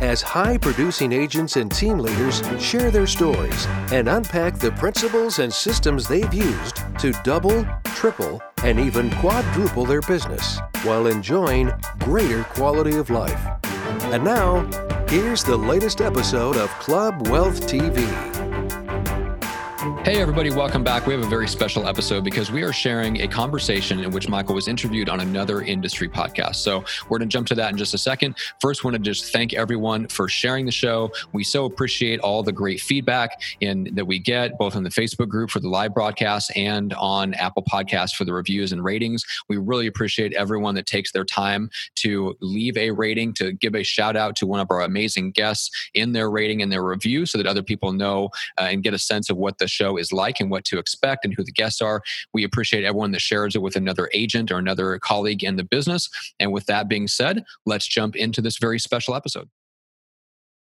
as high producing agents and team leaders share their stories and unpack the principles and systems they've used to double, triple, and even quadruple their business while enjoying greater quality of life. And now, here's the latest episode of Club Wealth TV. Hey, everybody, welcome back. We have a very special episode because we are sharing a conversation in which Michael was interviewed on another industry podcast. So we're going to jump to that in just a second. First, want to just thank everyone for sharing the show. We so appreciate all the great feedback in, that we get, both on the Facebook group for the live broadcast and on Apple Podcasts for the reviews and ratings. We really appreciate everyone that takes their time to leave a rating, to give a shout out to one of our amazing guests in their rating and their review so that other people know uh, and get a sense of what the show is like and what to expect and who the guests are. We appreciate everyone that shares it with another agent or another colleague in the business. And with that being said, let's jump into this very special episode.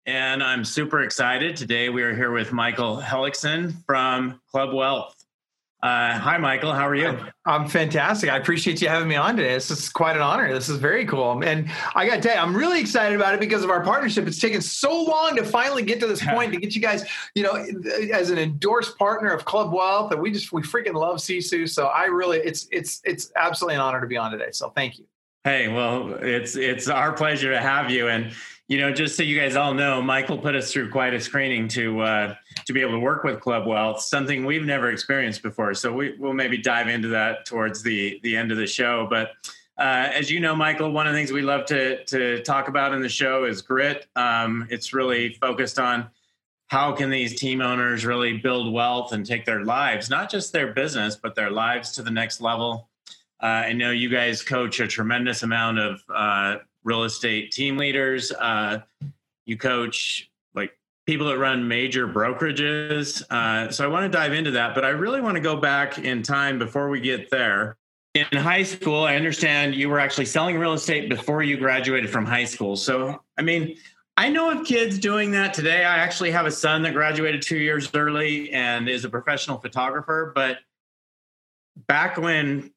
And I'm super excited. Today we are here with Michael Hellickson from Club Wealth. Uh, hi, Michael. How are you? I'm fantastic. I appreciate you having me on today. This is quite an honor. This is very cool. And I got to tell you, I'm really excited about it because of our partnership. It's taken so long to finally get to this point to get you guys, you know, as an endorsed partner of Club Wealth. And we just, we freaking love Sisu. So I really, it's, it's, it's absolutely an honor to be on today. So thank you. Hey, well, it's, it's our pleasure to have you. And, you know, just so you guys all know, Michael put us through quite a screening to uh, to be able to work with Club Wealth, something we've never experienced before. So we, will maybe dive into that towards the the end of the show. But uh, as you know, Michael, one of the things we love to to talk about in the show is grit. Um, it's really focused on how can these team owners really build wealth and take their lives, not just their business, but their lives to the next level. Uh, I know you guys coach a tremendous amount of uh, real estate team leaders. Uh, you coach like people that run major brokerages. Uh, so I want to dive into that, but I really want to go back in time before we get there. In high school, I understand you were actually selling real estate before you graduated from high school. So, I mean, I know of kids doing that today. I actually have a son that graduated two years early and is a professional photographer. But back when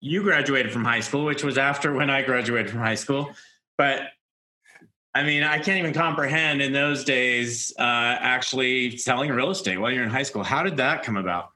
you graduated from high school, which was after when I graduated from high school. But I mean, I can't even comprehend in those days uh, actually selling real estate while you're in high school. How did that come about?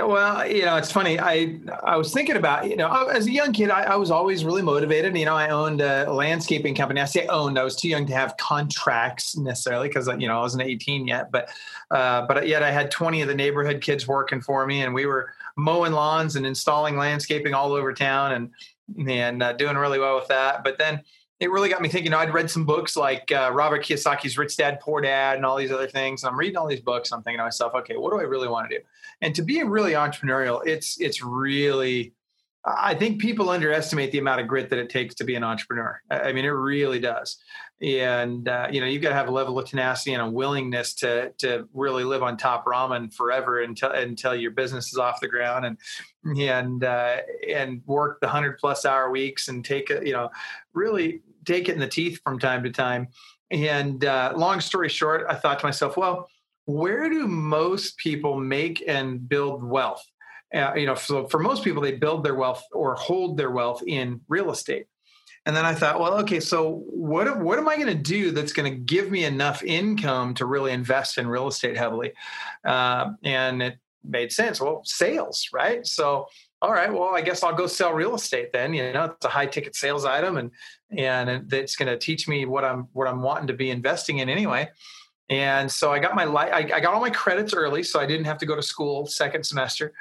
Well, you know, it's funny. I I was thinking about, you know, as a young kid, I, I, was always really motivated. You know, I owned a landscaping company. I say owned. I was too young to have contracts necessarily because you know I wasn't 18 yet. But uh, but yet I had 20 of the neighborhood kids working for me, and we were mowing lawns and installing landscaping all over town and and uh, doing really well with that. But then it really got me thinking. You know, I'd read some books like uh, Robert Kiyosaki's Rich Dad Poor Dad and all these other things. I'm reading all these books. I'm thinking to myself, okay, what do I really want to do? And to be really entrepreneurial, it's it's really I think people underestimate the amount of grit that it takes to be an entrepreneur. I mean, it really does. And uh, you know, you've got to have a level of tenacity and a willingness to to really live on top ramen forever until until your business is off the ground and and uh, and work the hundred plus hour weeks and take it, you know, really take it in the teeth from time to time. And uh, long story short, I thought to myself, well, where do most people make and build wealth? Uh, you know, so for most people, they build their wealth or hold their wealth in real estate. And then I thought, well, okay, so what what am I going to do that's going to give me enough income to really invest in real estate heavily? Uh, and it made sense. Well, sales, right? So, all right, well, I guess I'll go sell real estate then. You know, it's a high ticket sales item, and and it's going to teach me what I'm what I'm wanting to be investing in anyway. And so I got my I, I got all my credits early, so I didn't have to go to school second semester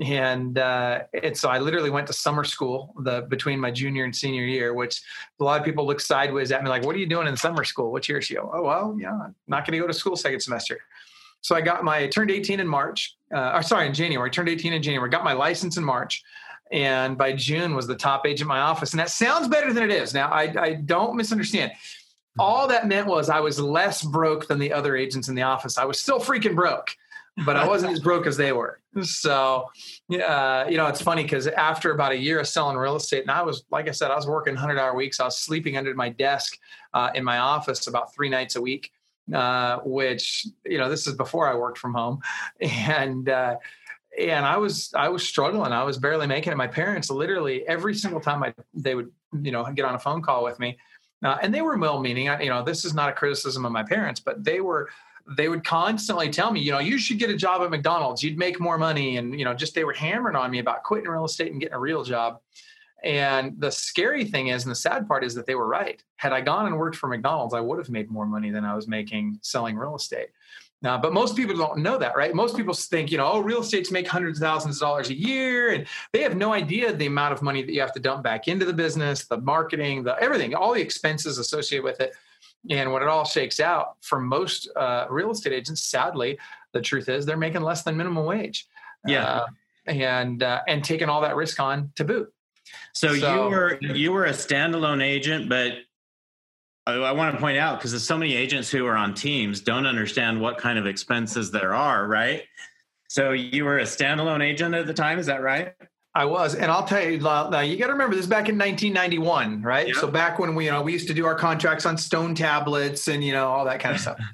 and uh, and so I literally went to summer school the between my junior and senior year, which a lot of people look sideways at me like, "What are you doing in summer school? What's your issue?" Oh well, yeah, I'm not going to go to school second semester. So I got my I turned 18 in March, uh, or sorry, in January. I turned 18 in January. Got my license in March, and by June was the top agent in my office. And that sounds better than it is. Now I, I don't misunderstand. All that meant was I was less broke than the other agents in the office. I was still freaking broke but I wasn't as broke as they were. So, uh, you know, it's funny because after about a year of selling real estate, and I was, like I said, I was working 100 hour weeks. I was sleeping under my desk uh, in my office about three nights a week, uh, which, you know, this is before I worked from home. And, uh, and I was I was struggling. I was barely making it. My parents literally every single time I they would you know get on a phone call with me, uh, and they were well-meaning. I, you know, this is not a criticism of my parents, but they were they would constantly tell me, you know, you should get a job at McDonald's. You'd make more money, and you know, just they were hammering on me about quitting real estate and getting a real job. And the scary thing is, and the sad part is that they were right. Had I gone and worked for McDonald's, I would have made more money than I was making selling real estate. Uh, but most people don't know that, right? Most people think, you know, oh, real estates make hundreds of thousands of dollars a year, and they have no idea the amount of money that you have to dump back into the business, the marketing, the everything, all the expenses associated with it. And when it all shakes out, for most uh, real estate agents, sadly, the truth is they're making less than minimum wage. Yeah, uh, and uh, and taking all that risk on to boot. So, so you were you were a standalone agent, but I want to point out because there's so many agents who are on teams don't understand what kind of expenses there are, right? So you were a standalone agent at the time, is that right? I was, and I'll tell you now. You got to remember this back in 1991, right? Yep. So back when we, you know, we used to do our contracts on stone tablets and you know all that kind of stuff.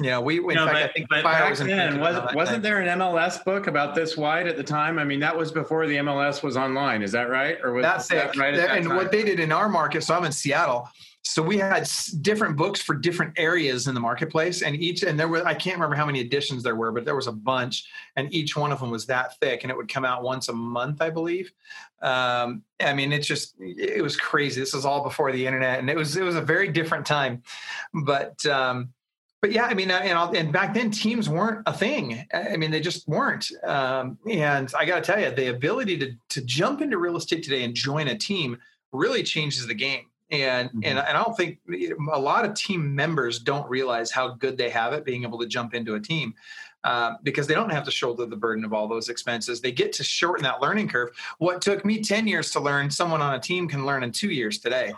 You know, we in no, fact, but, I think but back then, was, wasn't there an MLS book about this wide at the time? I mean, that was before the MLS was online. Is that right? Or was That's that right? That and time? what they did in our market. So I'm in Seattle so we had different books for different areas in the marketplace and each and there were i can't remember how many editions there were but there was a bunch and each one of them was that thick and it would come out once a month i believe um, i mean it's just it was crazy this was all before the internet and it was it was a very different time but um, but yeah, I mean, uh, and, and back then teams weren't a thing. I mean, they just weren't. Um, and I got to tell you, the ability to to jump into real estate today and join a team really changes the game and mm-hmm. and, and I don't think a lot of team members don't realize how good they have it being able to jump into a team. Uh, because they don't have to shoulder the burden of all those expenses. They get to shorten that learning curve. What took me 10 years to learn, someone on a team can learn in two years today.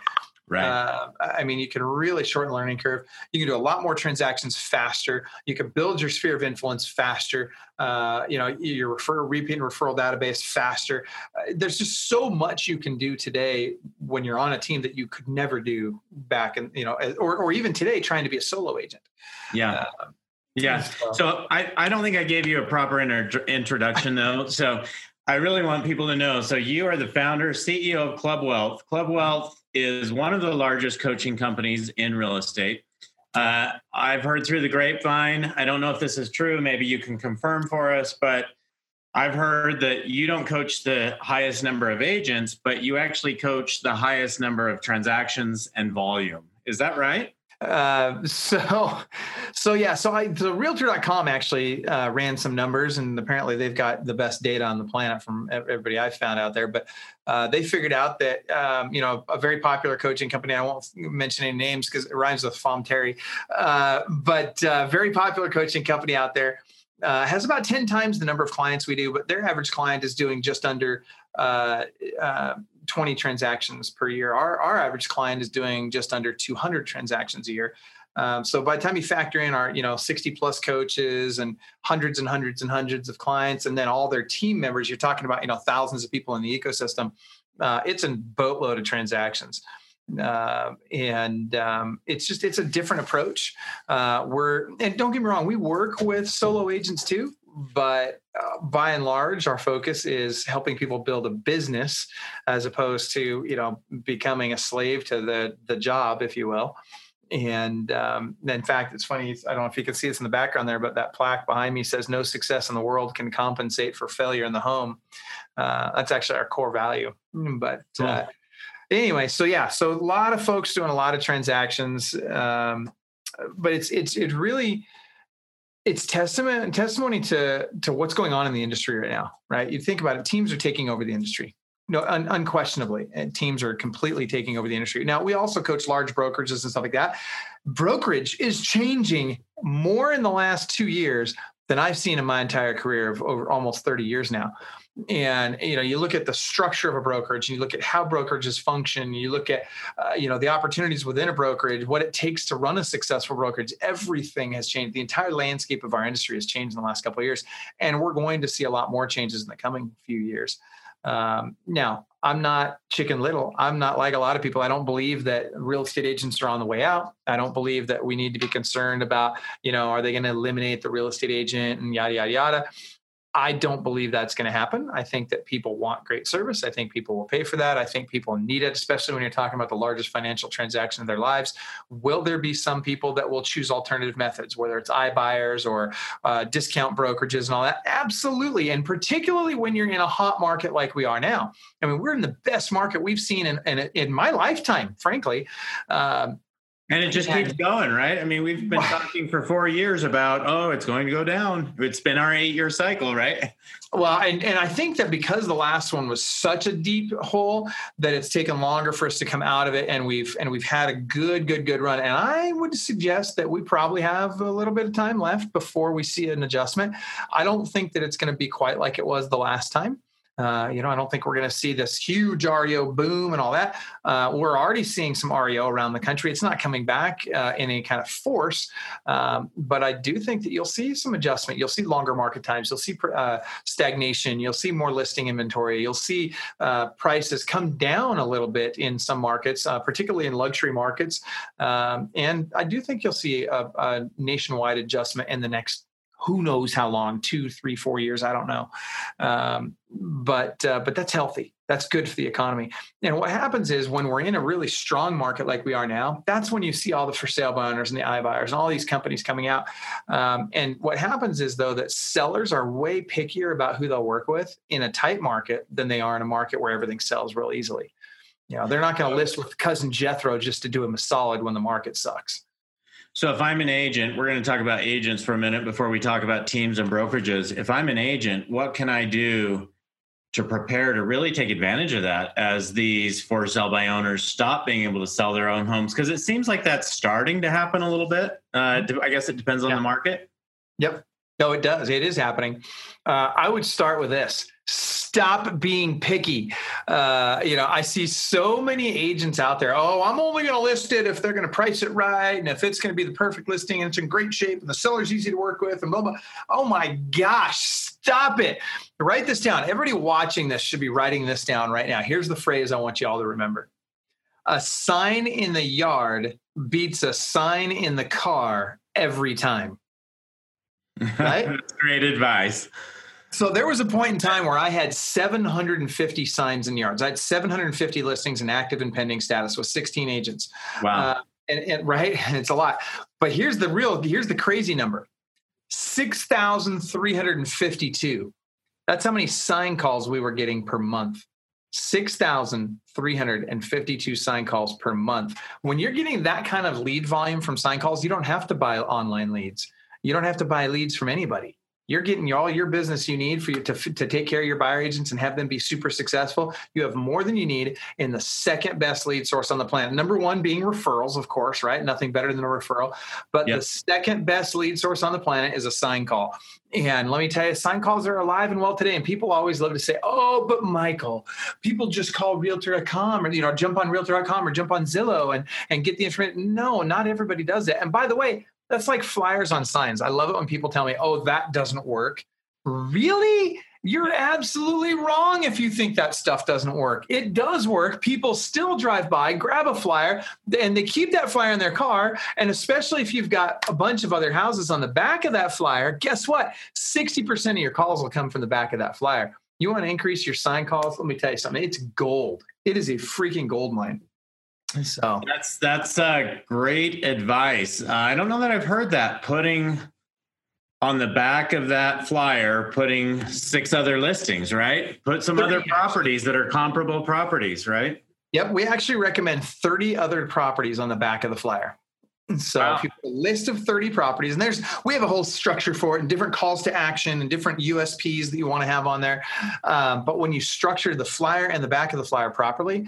Right. Uh, I mean, you can really shorten the learning curve. You can do a lot more transactions faster. You can build your sphere of influence faster. Uh, you know, your refer, repeat and referral database faster. Uh, there's just so much you can do today when you're on a team that you could never do back in, you know, or, or even today trying to be a solo agent. Yeah. Uh, yeah. So I, I don't think I gave you a proper inter- introduction though. So I really want people to know. So you are the founder, CEO of Club Wealth. Club Wealth is one of the largest coaching companies in real estate. Uh, I've heard through the grapevine. I don't know if this is true. Maybe you can confirm for us, but I've heard that you don't coach the highest number of agents, but you actually coach the highest number of transactions and volume. Is that right? Uh, so, so yeah, so I, so realtor.com actually uh, ran some numbers and apparently they've got the best data on the planet from everybody I've found out there. But uh, they figured out that, um, you know, a very popular coaching company, I won't mention any names because it rhymes with Fom Terry, uh, but uh, very popular coaching company out there has about 10 times the number of clients we do, but their average client is doing just under uh, uh, 20 transactions per year. Our, our average client is doing just under 200 transactions a year. Um, so by the time you factor in our, you know, 60 plus coaches and hundreds and hundreds and hundreds of clients, and then all their team members, you're talking about, you know, thousands of people in the ecosystem. Uh, it's a boatload of transactions. Uh, and um, it's just it's a different approach. Uh, we're and don't get me wrong, we work with solo agents too, but uh, by and large, our focus is helping people build a business as opposed to you know becoming a slave to the the job, if you will. And um, in fact, it's funny. I don't know if you can see this in the background there, but that plaque behind me says, "No success in the world can compensate for failure in the home." Uh, that's actually our core value. But uh, anyway, so yeah, so a lot of folks doing a lot of transactions, um, but it's it's it really it's testament testimony to to what's going on in the industry right now, right? You think about it, teams are taking over the industry. No, un, unquestionably, and teams are completely taking over the industry. Now, we also coach large brokerages and stuff like that. Brokerage is changing more in the last two years than I've seen in my entire career of over almost 30 years now. And you know, you look at the structure of a brokerage, and you look at how brokerages function, you look at uh, you know the opportunities within a brokerage, what it takes to run a successful brokerage. Everything has changed. The entire landscape of our industry has changed in the last couple of years, and we're going to see a lot more changes in the coming few years. Um, now, I'm not chicken little. I'm not like a lot of people. I don't believe that real estate agents are on the way out. I don't believe that we need to be concerned about, you know, are they going to eliminate the real estate agent and yada, yada, yada. I don't believe that's going to happen. I think that people want great service. I think people will pay for that. I think people need it, especially when you're talking about the largest financial transaction of their lives. Will there be some people that will choose alternative methods, whether it's iBuyers or uh, discount brokerages and all that? Absolutely. And particularly when you're in a hot market like we are now. I mean, we're in the best market we've seen in, in, in my lifetime, frankly. Um, and it just keeps going, right? I mean, we've been talking for four years about, oh, it's going to go down. It's been our eight year cycle, right? Well, and, and I think that because the last one was such a deep hole that it's taken longer for us to come out of it, and we've and we've had a good, good, good run. And I would suggest that we probably have a little bit of time left before we see an adjustment. I don't think that it's going to be quite like it was the last time. Uh, you know, I don't think we're going to see this huge REO boom and all that. Uh, we're already seeing some REO around the country. It's not coming back uh, in any kind of force, um, but I do think that you'll see some adjustment. You'll see longer market times. You'll see uh, stagnation. You'll see more listing inventory. You'll see uh, prices come down a little bit in some markets, uh, particularly in luxury markets. Um, and I do think you'll see a, a nationwide adjustment in the next who knows how long two three four years i don't know. Um, but uh, but that's healthy. That's good for the economy. And what happens is when we're in a really strong market like we are now that's when you see all the for sale by owners and the iBuyers and all these companies coming out. Um, and what happens is though that sellers are way pickier about who they'll work with in a tight market than they are in a market where everything sells real easily. You know they're not going to list with cousin jethro just to do them a solid when the market sucks so if I'm an agent, we're going to talk about agents for a minute before we talk about teams and brokerages. If I'm an agent, what can I do to prepare to really take advantage of that as these for sale by owners stop being able to sell their own homes? Because it seems like that's starting to happen a little bit. Uh, I guess it depends on yeah. the market. Yep. No, it does. It is happening. Uh, I would start with this stop being picky. Uh, you know, I see so many agents out there. Oh, I'm only going to list it if they're going to price it right, and if it's going to be the perfect listing and it's in great shape and the seller's easy to work with, and blah blah. Oh my gosh, stop it! Write this down. Everybody watching this should be writing this down right now. Here's the phrase I want you all to remember: A sign in the yard beats a sign in the car every time. Right? That's great advice. So there was a point in time where I had 750 signs and yards. I had 750 listings in active and pending status with 16 agents. Wow. Uh, and, and right, it's a lot. But here's the real, here's the crazy number: 6,352. That's how many sign calls we were getting per month. 6,352 sign calls per month. When you're getting that kind of lead volume from sign calls, you don't have to buy online leads. You don't have to buy leads from anybody you're getting all your business you need for you to, to take care of your buyer agents and have them be super successful. You have more than you need in the second best lead source on the planet. Number one being referrals, of course, right? Nothing better than a referral. But yep. the second best lead source on the planet is a sign call. And let me tell you, sign calls are alive and well today. And people always love to say, oh, but Michael, people just call realtor.com or, you know, jump on realtor.com or jump on Zillow and, and get the information. No, not everybody does that. And by the way, that's like flyers on signs. I love it when people tell me, oh, that doesn't work. Really? You're absolutely wrong if you think that stuff doesn't work. It does work. People still drive by, grab a flyer, and they keep that flyer in their car. And especially if you've got a bunch of other houses on the back of that flyer, guess what? 60% of your calls will come from the back of that flyer. You want to increase your sign calls? Let me tell you something. It's gold. It is a freaking gold mine. So that's that's uh, great advice. Uh, I don't know that I've heard that. Putting on the back of that flyer, putting six other listings, right? Put some other properties that are comparable properties, right? Yep, we actually recommend 30 other properties on the back of the flyer. So wow. if you put a list of 30 properties, and there's we have a whole structure for it and different calls to action and different USPs that you want to have on there. Um, but when you structure the flyer and the back of the flyer properly,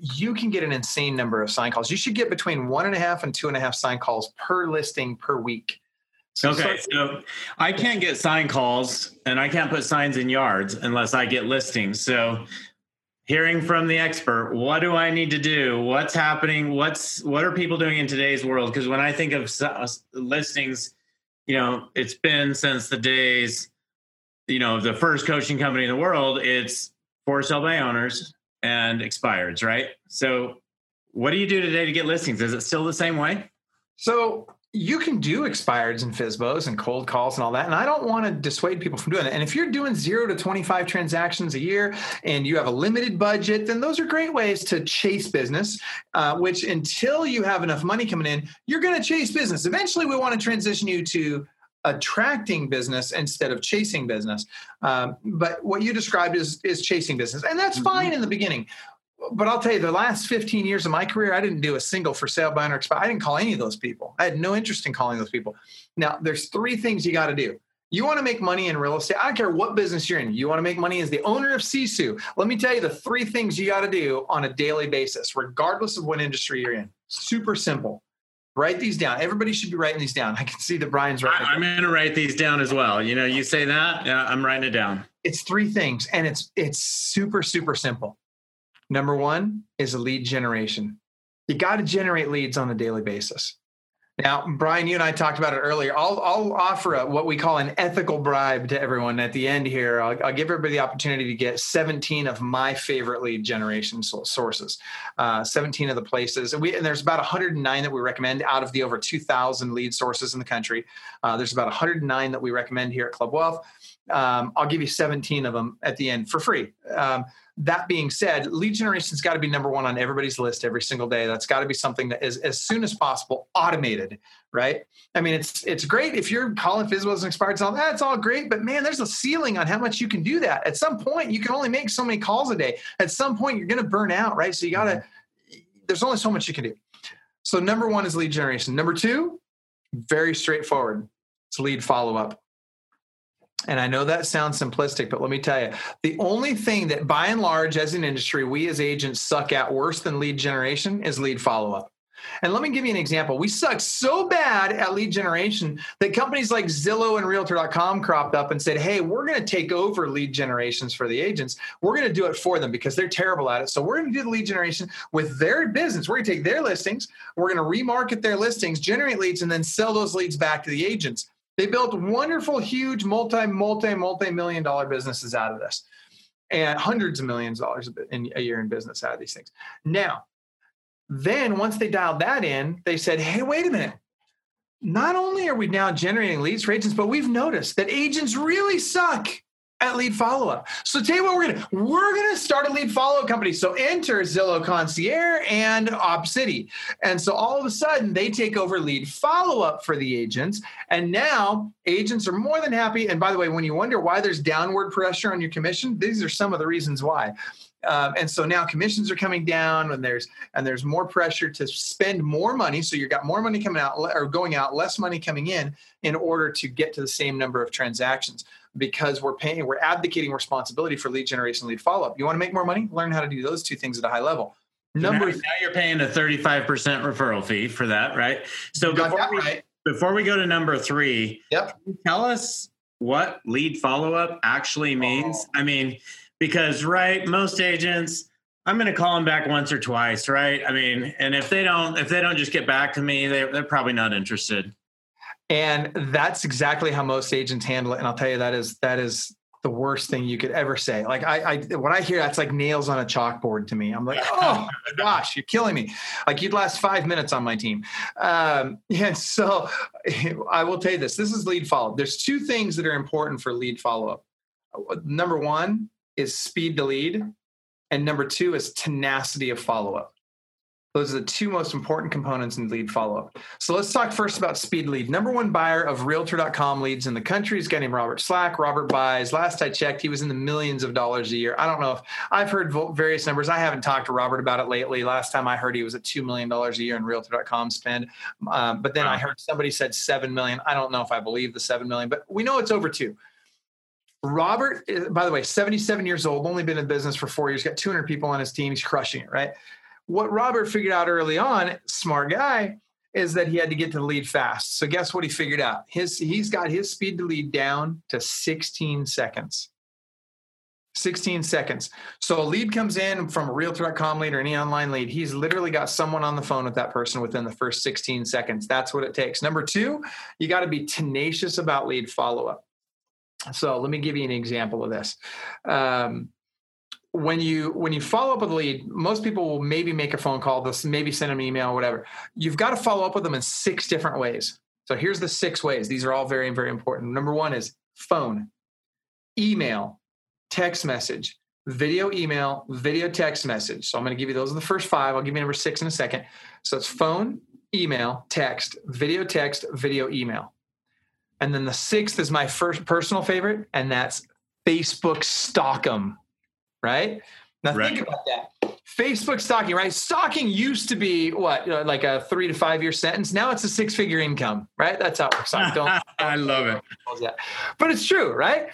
you can get an insane number of sign calls. You should get between one and a half and two and a half sign calls per listing per week. So okay, so I can't get sign calls and I can't put signs in yards unless I get listings. So hearing from the expert, what do I need to do? What's happening? What's what are people doing in today's world? Because when I think of listings, you know, it's been since the days, you know, the first coaching company in the world. It's for sale by owners and expireds, right? So, what do you do today to get listings? Is it still the same way? So you can do expireds and FSBOs and cold calls and all that. And I don't want to dissuade people from doing that. And if you're doing zero to 25 transactions a year and you have a limited budget, then those are great ways to chase business, uh, which until you have enough money coming in, you're going to chase business. Eventually, we want to transition you to attracting business instead of chasing business. Um, but what you described is is chasing business, and that's mm-hmm. fine in the beginning but I'll tell you, the last 15 years of my career, I didn't do a single for sale by owner expire. I didn't call any of those people. I had no interest in calling those people. Now, there's three things you got to do. You want to make money in real estate. I don't care what business you're in. You want to make money as the owner of Sisu. Let me tell you the three things you got to do on a daily basis, regardless of what industry you're in. Super simple. Write these down. Everybody should be writing these down. I can see that Brian's writing. I'm going to write these down as well. You know, you say that, yeah, I'm writing it down. It's three things, and it's it's super super simple. Number one is a lead generation. You got to generate leads on a daily basis. Now, Brian, you and I talked about it earlier. I'll, I'll offer a, what we call an ethical bribe to everyone at the end here. I'll, I'll give everybody the opportunity to get 17 of my favorite lead generation sources, uh, 17 of the places. And, we, and there's about 109 that we recommend out of the over 2,000 lead sources in the country. Uh, there's about 109 that we recommend here at Club Wealth. Um, I'll give you 17 of them at the end for free. Um, that being said, lead generation's got to be number one on everybody's list every single day. That's got to be something that is as soon as possible automated, right? I mean, it's it's great if you're calling FSBOs and expired all that's all great, but man, there's a ceiling on how much you can do that. At some point, you can only make so many calls a day. At some point, you're going to burn out, right? So you got to. Mm-hmm. There's only so much you can do. So number one is lead generation. Number two, very straightforward. It's lead follow up. And I know that sounds simplistic, but let me tell you the only thing that by and large, as an industry, we as agents suck at worse than lead generation is lead follow up. And let me give you an example. We suck so bad at lead generation that companies like Zillow and Realtor.com cropped up and said, hey, we're going to take over lead generations for the agents. We're going to do it for them because they're terrible at it. So we're going to do the lead generation with their business. We're going to take their listings, we're going to remarket their listings, generate leads, and then sell those leads back to the agents. They built wonderful, huge, multi, multi, multi million dollar businesses out of this and hundreds of millions of dollars a year in business out of these things. Now, then once they dialed that in, they said, hey, wait a minute. Not only are we now generating leads for agents, but we've noticed that agents really suck at lead follow up. So tell you what we're gonna we're gonna start a lead follow up company. So enter Zillow Concierge and Opcity, and so all of a sudden they take over lead follow up for the agents, and now agents are more than happy. And by the way, when you wonder why there's downward pressure on your commission, these are some of the reasons why. Um, and so now commissions are coming down and there's and there's more pressure to spend more money so you've got more money coming out or going out less money coming in in order to get to the same number of transactions because we're paying, we're advocating responsibility for lead generation, lead follow up. You want to make more money? Learn how to do those two things at a high level. Number now, now you're paying a 35% referral fee for that, right? So before we, right. before we go to number three, yep. tell us what lead follow up actually means. Oh. I mean, because right, most agents, I'm going to call them back once or twice, right? I mean, and if they don't, if they don't just get back to me, they, they're probably not interested. And that's exactly how most agents handle it. And I'll tell you that is that is the worst thing you could ever say. Like I, I when I hear that's like nails on a chalkboard to me. I'm like, oh gosh, you're killing me. Like you'd last five minutes on my team. Um, and so I will tell you this: this is lead follow. There's two things that are important for lead follow up. Number one is speed to lead, and number two is tenacity of follow up. Those are the two most important components in lead follow up. So let's talk first about speed lead. Number one buyer of Realtor.com leads in the country is a guy named Robert Slack. Robert buys, last I checked, he was in the millions of dollars a year. I don't know if I've heard various numbers. I haven't talked to Robert about it lately. Last time I heard he was at $2 million a year in Realtor.com spend. Um, but then. I heard somebody said 7 million. I don't know if I believe the 7 million, but we know it's over two. Robert, by the way, 77 years old, only been in business for four years, got 200 people on his team. He's crushing it, right? What Robert figured out early on, smart guy, is that he had to get to the lead fast. So guess what he figured out? His he's got his speed to lead down to 16 seconds. 16 seconds. So a lead comes in from a realtor.com lead or any online lead. He's literally got someone on the phone with that person within the first 16 seconds. That's what it takes. Number two, you got to be tenacious about lead follow up. So let me give you an example of this. Um, when you when you follow up with a lead, most people will maybe make a phone call, this maybe send them an email, whatever. You've got to follow up with them in six different ways. So here's the six ways. These are all very very important. Number one is phone, email, text message, video email, video text message. So I'm going to give you those are the first five. I'll give you number six in a second. So it's phone, email, text, video text, video email. And then the sixth is my first personal favorite, and that's Facebook stalk them right? Now right. think about that. Facebook stalking, right? Stalking used to be what, like a three to five year sentence. Now it's a six figure income, right? That's how it works. I don't. I love it. But it's true, right?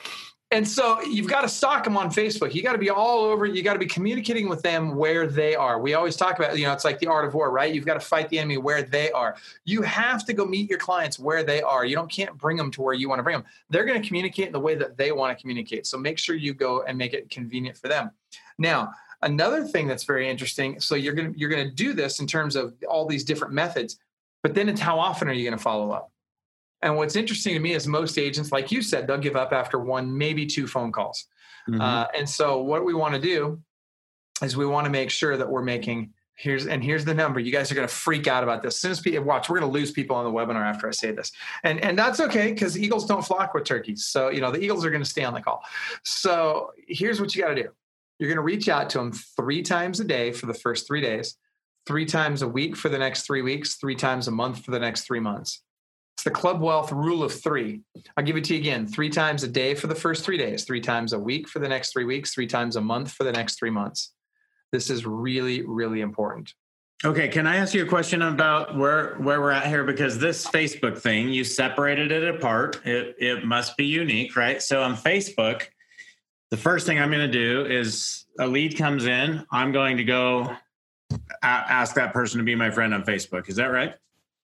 And so you've got to stalk them on Facebook. You got to be all over. You got to be communicating with them where they are. We always talk about, you know, it's like the art of war, right? You've got to fight the enemy where they are. You have to go meet your clients where they are. You don't can't bring them to where you want to bring them. They're going to communicate in the way that they want to communicate. So make sure you go and make it convenient for them. Now, another thing that's very interesting. So you're going to you're going to do this in terms of all these different methods, but then it's how often are you going to follow up? And what's interesting to me is most agents, like you said, they'll give up after one, maybe two phone calls. Mm-hmm. Uh, and so what we want to do is we want to make sure that we're making here's and here's the number. You guys are going to freak out about this. As soon as people watch, we're going to lose people on the webinar after I say this, and and that's okay because eagles don't flock with turkeys. So you know the eagles are going to stay on the call. So here's what you got to do. You're going to reach out to them three times a day for the first three days, three times a week for the next three weeks, three times a month for the next three months. It's the Club Wealth rule of three. I'll give it to you again three times a day for the first three days, three times a week for the next three weeks, three times a month for the next three months. This is really, really important. Okay, can I ask you a question about where where we're at here? Because this Facebook thing, you separated it apart. It it must be unique, right? So on Facebook, the first thing I'm going to do is a lead comes in. I'm going to go ask that person to be my friend on Facebook. Is that right?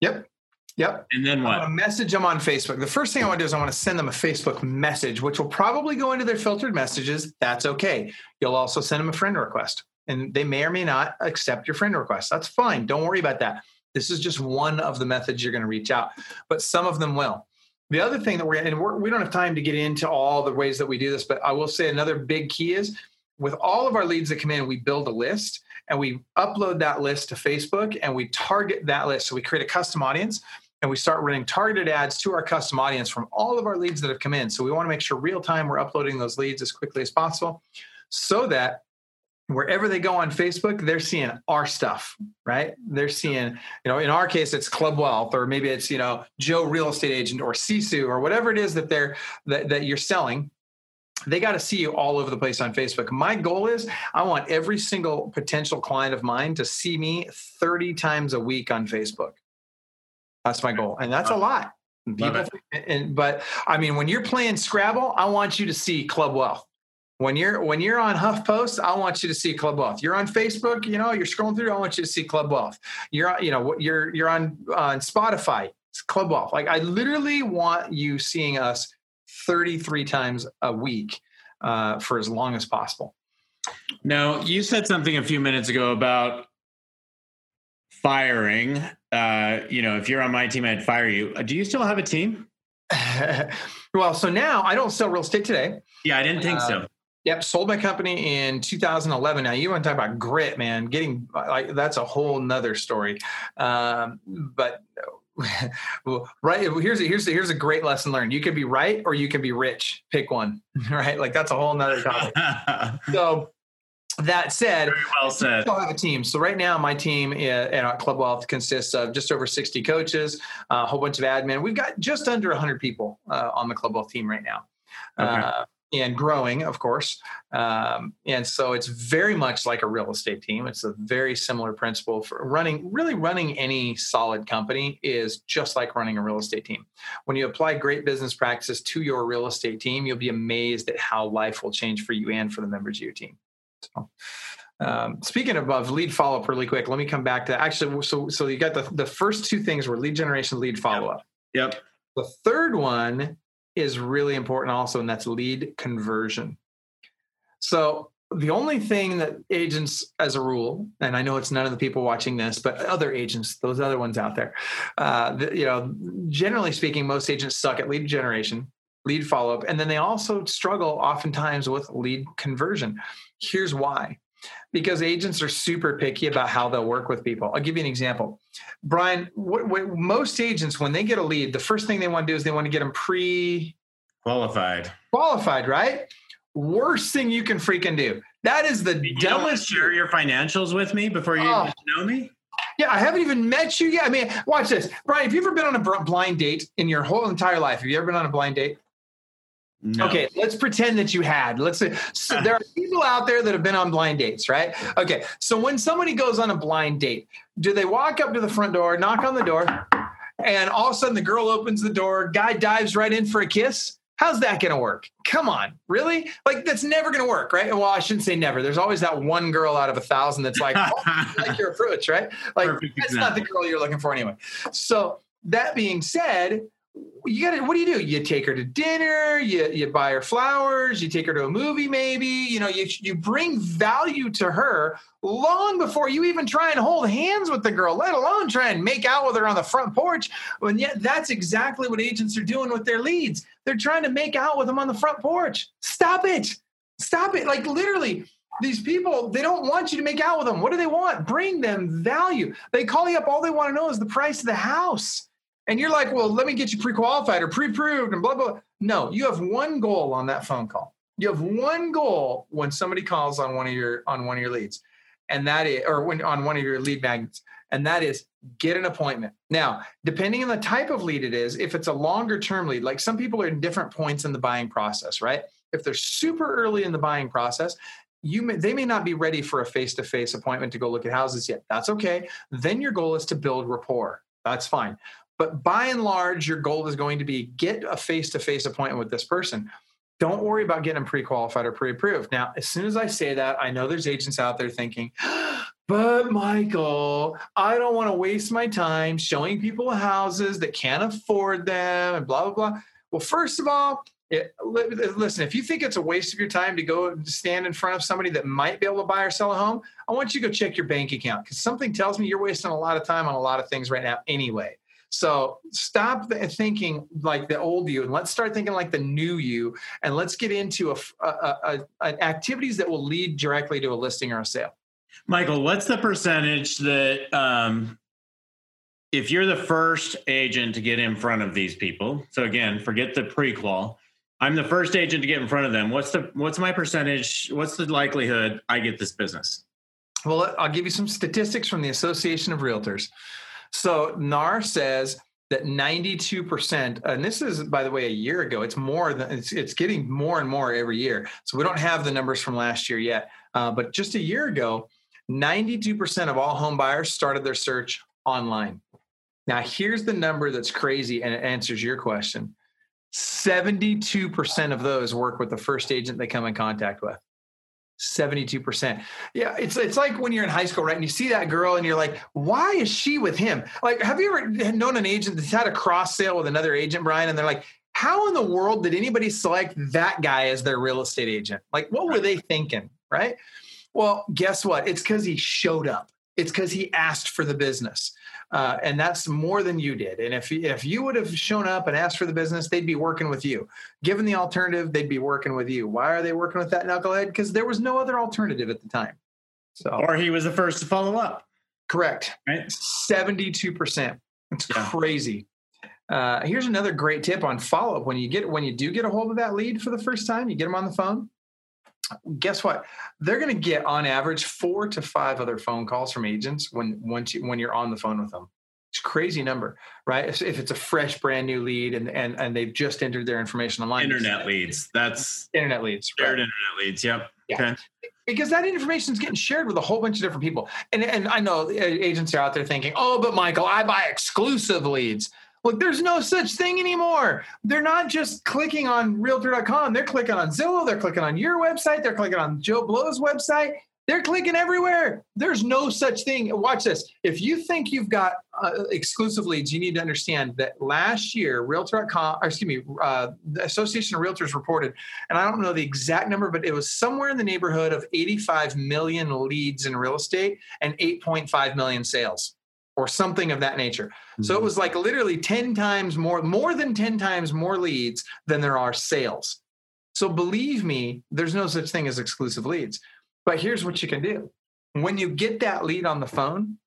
Yep. Yep. And then what? A message them on Facebook. The first thing I want to do is I want to send them a Facebook message, which will probably go into their filtered messages. That's okay. You'll also send them a friend request, and they may or may not accept your friend request. That's fine. Don't worry about that. This is just one of the methods you're going to reach out, but some of them will. The other thing that we're and we're, we do not have time to get into all the ways that we do this, but I will say another big key is with all of our leads that come in, we build a list and we upload that list to Facebook and we target that list. So we create a custom audience and we start running targeted ads to our custom audience from all of our leads that have come in. So we want to make sure real time we're uploading those leads as quickly as possible so that wherever they go on Facebook, they're seeing our stuff, right? They're seeing, you know, in our case, it's Club Wealth, or maybe it's, you know, Joe Real Estate Agent or Sisu or whatever it is that they're that, that you're selling. They got to see you all over the place on Facebook. My goal is I want every single potential client of mine to see me 30 times a week on Facebook. That's my goal, and that's a lot. People, and, but I mean, when you're playing Scrabble, I want you to see Club Wealth. When you're when you're on HuffPost, I want you to see Club Wealth. You're on Facebook, you know, you're scrolling through. I want you to see Club Wealth. You're you know you're you're on on Spotify. It's Club Wealth. Like I literally want you seeing us 33 times a week uh, for as long as possible. Now, you said something a few minutes ago about firing uh, you know, if you're on my team, I'd fire you. Uh, do you still have a team? well, so now I don't sell real estate today. Yeah, I didn't think uh, so. Yep, sold my company in 2011. Now you want to talk about grit, man? Getting like that's a whole nother story. Um, but right here's a, here's a, here's a great lesson learned. You can be right or you can be rich. Pick one, right? Like that's a whole nother topic. so that said, Very well said. still have a team. So right now, my team at Club Wealth consists of just over 60 coaches, a whole bunch of admin. We've got just under 100 people uh, on the Club Wealth team right now. Okay. Uh, and growing, of course. Um, and so it's very much like a real estate team. It's a very similar principle for running, really running any solid company is just like running a real estate team. When you apply great business practices to your real estate team, you'll be amazed at how life will change for you and for the members of your team. So, Um, speaking of, of lead follow up, really quick, let me come back to actually. So, so you got the the first two things were lead generation, lead follow up. Yep. The third one is really important also, and that's lead conversion. So the only thing that agents, as a rule, and I know it's none of the people watching this, but other agents, those other ones out there, uh, the, you know, generally speaking, most agents suck at lead generation, lead follow up, and then they also struggle oftentimes with lead conversion. Here's why because agents are super picky about how they'll work with people. I'll give you an example. Brian, what, what, most agents, when they get a lead, the first thing they want to do is they want to get them pre qualified. Qualified, right? Worst thing you can freaking do. That is the you dumbest. share your financials with me before you oh. know me? Yeah, I haven't even met you yet. I mean, watch this. Brian, have you ever been on a blind date in your whole entire life? Have you ever been on a blind date? No. Okay, let's pretend that you had. Let's say so there are people out there that have been on blind dates, right? Okay, so when somebody goes on a blind date, do they walk up to the front door, knock on the door, and all of a sudden the girl opens the door, guy dives right in for a kiss? How's that going to work? Come on, really? Like that's never going to work, right? Well, I shouldn't say never. There's always that one girl out of a thousand that's like, oh, like your approach, right? Like Perfect that's example. not the girl you're looking for anyway. So that being said, you got to what do you do? You take her to dinner you you buy her flowers you take her to a movie maybe you know you you bring value to her long before you even try and hold hands with the girl let alone try and make out with her on the front porch. And yet that's exactly what agents are doing with their leads. They're trying to make out with them on the front porch. Stop it. Stop it. Like literally these people they don't want you to make out with them. What do they want? Bring them value. They call you up. All they want to know is the price of the house and you're like, well, let me get you pre-qualified or pre-approved and blah blah. No, you have one goal on that phone call. You have one goal when somebody calls on one of your on one of your leads, and that is or when on one of your lead magnets, and that is get an appointment. Now, depending on the type of lead it is, if it's a longer term lead, like some people are in different points in the buying process, right? If they're super early in the buying process, you may, they may not be ready for a face-to-face appointment to go look at houses yet. That's okay. Then your goal is to build rapport. That's fine. But by and large, your goal is going to be get a face to face appointment with this person. Don't worry about getting pre qualified or pre approved. Now, as soon as I say that, I know there's agents out there thinking, but Michael, I don't want to waste my time showing people houses that can't afford them and blah, blah, blah. Well, first of all, it, listen, if you think it's a waste of your time to go stand in front of somebody that might be able to buy or sell a home, I want you to go check your bank account because something tells me you're wasting a lot of time on a lot of things right now anyway. So stop thinking like the old you and let's start thinking like the new you. And let's get into a, a, a, activities that will lead directly to a listing or a sale. Michael, what's the percentage that um, if you're the first agent to get in front of these people? So again, forget the prequel. I'm the first agent to get in front of them. What's the what's my percentage? What's the likelihood I get this business? Well, I'll give you some statistics from the Association of Realtors. So NAR says that 92%, and this is by the way a year ago, it's more than it's, it's getting more and more every year. So we don't have the numbers from last year yet. Uh, but just a year ago, 92% of all home buyers started their search online. Now, here's the number that's crazy and it answers your question 72% of those work with the first agent they come in contact with. 72%. Yeah, it's it's like when you're in high school, right? And you see that girl and you're like, why is she with him? Like, have you ever known an agent that's had a cross sale with another agent, Brian? And they're like, how in the world did anybody select that guy as their real estate agent? Like, what were they thinking? Right. Well, guess what? It's because he showed up. It's because he asked for the business. Uh, and that's more than you did. And if if you would have shown up and asked for the business, they'd be working with you. Given the alternative, they'd be working with you. Why are they working with that knucklehead? Because there was no other alternative at the time. So, or he was the first to follow up. Correct. Right. Seventy-two percent. It's yeah. crazy. Uh, here's another great tip on follow up. When you get when you do get a hold of that lead for the first time, you get them on the phone guess what they're going to get on average four to five other phone calls from agents when once you when you're on the phone with them it's crazy number right if, if it's a fresh brand new lead and and and they've just entered their information online internet leads that's internet leads shared right? internet leads yep yeah. Okay. Because that information is getting shared with a whole bunch of different people. And, and I know uh, agents are out there thinking, oh, but Michael, I buy exclusive leads. Look, there's no such thing anymore. They're not just clicking on realtor.com. They're clicking on Zillow. They're clicking on your website. They're clicking on Joe Blow's website. They're clicking everywhere. There's no such thing. Watch this. If you think you've got uh, exclusive leads, you need to understand that last year, Realtor.com, or excuse me, uh, the Association of Realtors reported, and I don't know the exact number, but it was somewhere in the neighborhood of 85 million leads in real estate and 8.5 million sales or something of that nature. Mm-hmm. So it mm-hmm. was like literally 10 times more, more than 10 times more leads than there are sales. So believe me, there's no such thing as exclusive leads. But here's what you can do when you get that lead on the phone,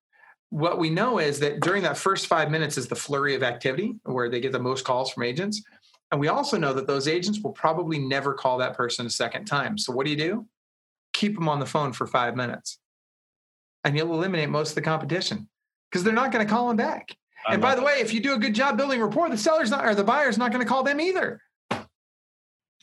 what we know is that during that first five minutes is the flurry of activity where they get the most calls from agents. And we also know that those agents will probably never call that person a second time. So what do you do? Keep them on the phone for five minutes. And you'll eliminate most of the competition because they're not going to call them back. and by the way, if you do a good job building rapport, the seller's not or the buyer's not going to call them either.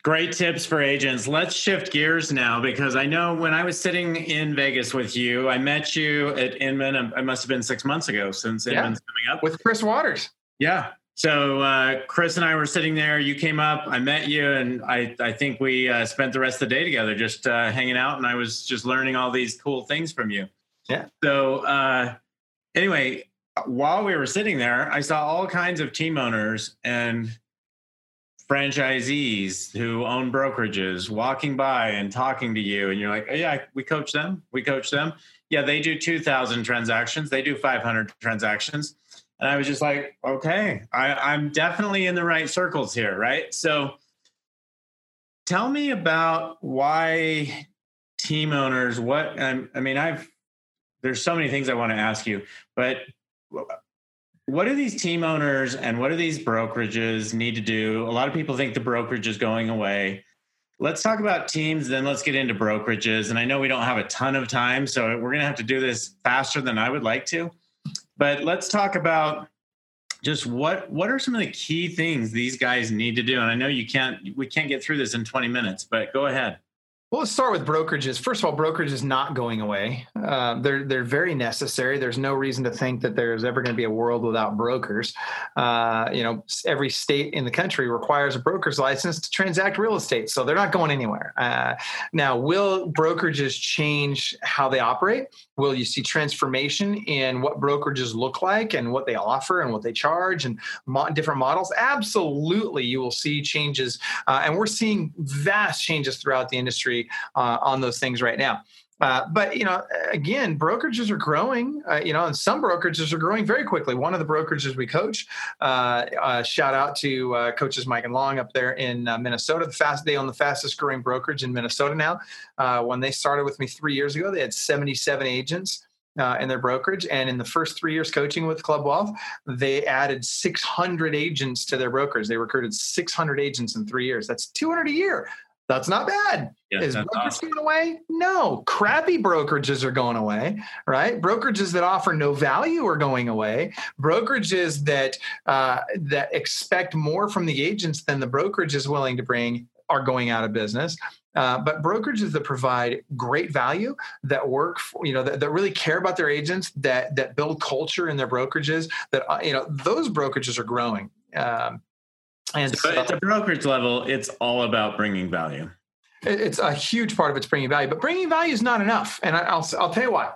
Great tips for agents. Let's shift gears now because I know when I was sitting in Vegas with you, I met you at Inman. Um, it must have been six months ago since Inman's yeah, coming up. With Chris Waters. Yeah. So uh, Chris and I were sitting there. You came up. I met you, and I I think we uh, spent the rest of the day together, just uh, hanging out. And I was just learning all these cool things from you. Yeah. So uh, anyway, while we were sitting there, I saw all kinds of team owners and franchisees who own brokerages walking by and talking to you and you're like oh, yeah we coach them we coach them. Yeah they do 2000 transactions they do 500 transactions. And i was just like okay I, i'm definitely in the right circles here right? So tell me about why team owners what um, i mean i've there's so many things i want to ask you but what do these team owners and what do these brokerages need to do? A lot of people think the brokerage is going away. Let's talk about teams, then let's get into brokerages. And I know we don't have a ton of time, so we're going to have to do this faster than I would like to. But let's talk about just what what are some of the key things these guys need to do. And I know you can't we can't get through this in 20 minutes, but go ahead. Well, let's start with brokerages. First of all, brokerage is not going away. Uh, they're they're very necessary. There's no reason to think that there's ever going to be a world without brokers. Uh, you know, every state in the country requires a broker's license to transact real estate, so they're not going anywhere. Uh, now, will brokerages change how they operate? Will you see transformation in what brokerages look like and what they offer and what they charge and mo- different models? Absolutely, you will see changes, uh, and we're seeing vast changes throughout the industry uh, on those things right now. Uh, but you know, again, brokerages are growing. Uh, you know, and some brokerages are growing very quickly. One of the brokerages we coach, uh, uh shout out to uh, coaches Mike and Long up there in uh, Minnesota. The fast they own the fastest growing brokerage in Minnesota now. when they started with me three years ago, they had 77 agents. in their brokerage, and in the first three years coaching with Club Wealth, they added 600 agents to their brokers. They recruited 600 agents in three years. That's 200 a year. That's not bad. Yeah, Is brokers awesome. going away? No. Crappy brokerages are going away, right? Brokerages that offer no value are going away. Brokerages that uh, that expect more from the agents than the brokerage is willing to bring are going out of business. Uh, but brokerages that provide great value, that work, for, you know, that, that, really care about their agents, that that build culture in their brokerages, that uh, you know, those brokerages are growing. Um, and so, so at the brokerage level, it's all about bringing value. It's a huge part of it's bringing value, but bringing value is not enough. And I'll, I'll tell you why.